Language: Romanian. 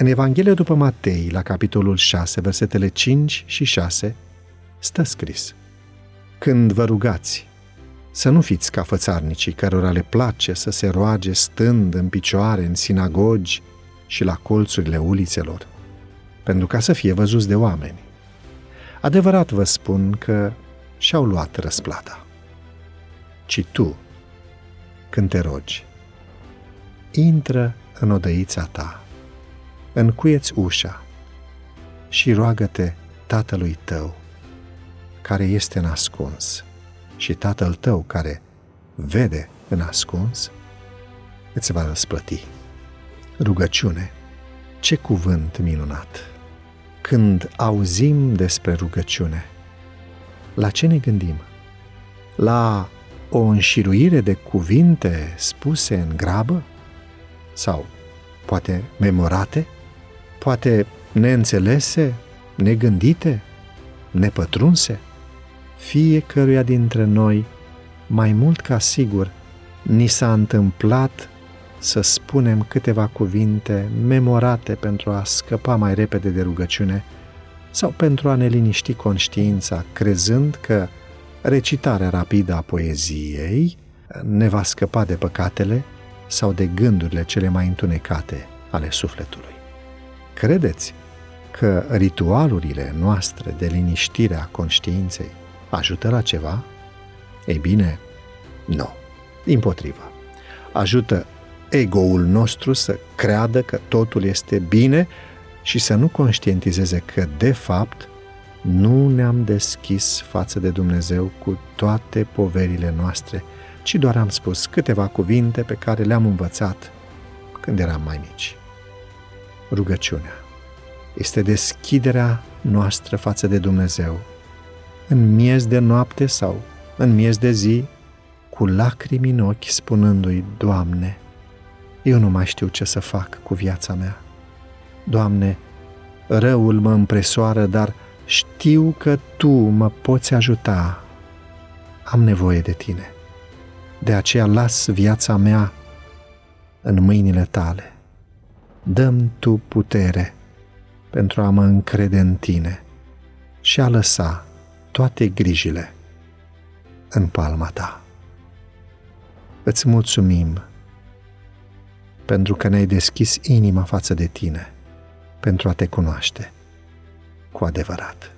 În Evanghelia după Matei, la capitolul 6, versetele 5 și 6, stă scris Când vă rugați, să nu fiți ca fățarnicii cărora le place să se roage stând în picioare în sinagogi și la colțurile ulițelor, pentru ca să fie văzuți de oameni. Adevărat vă spun că și-au luat răsplata. Ci tu, când te rogi, intră în odăița ta, încuieți ușa și roagă-te tatălui tău, care este în ascuns, și tatăl tău care vede în ascuns, îți va răsplăti. Rugăciune. Ce cuvânt minunat! Când auzim despre rugăciune, la ce ne gândim? La o înșiruire de cuvinte spuse în grabă? Sau poate memorate? Poate neînțelese, negândite, nepătrunse? Fiecăruia dintre noi, mai mult ca sigur, ni s-a întâmplat să spunem câteva cuvinte memorate pentru a scăpa mai repede de rugăciune sau pentru a ne liniști conștiința, crezând că recitarea rapidă a poeziei ne va scăpa de păcatele sau de gândurile cele mai întunecate ale sufletului. Credeți că ritualurile noastre de liniștire a conștiinței ajută la ceva? Ei bine, nu. Împotriva. Ajută ego-ul nostru să creadă că totul este bine și să nu conștientizeze că, de fapt, nu ne-am deschis față de Dumnezeu cu toate poverile noastre, ci doar am spus câteva cuvinte pe care le-am învățat când eram mai mici. Rugăciunea este deschiderea noastră față de Dumnezeu, în miez de noapte sau în miez de zi, cu lacrimi în ochi, spunându-i, Doamne, eu nu mai știu ce să fac cu viața mea. Doamne, răul mă împresoară, dar știu că Tu mă poți ajuta. Am nevoie de Tine. De aceea las viața mea în mâinile Tale. Dăm Tu putere pentru a mă încrede în Tine și a lăsa toate grijile în palma Ta. Îți mulțumim pentru că ne-ai deschis inima față de Tine, pentru a Te cunoaște cu adevărat.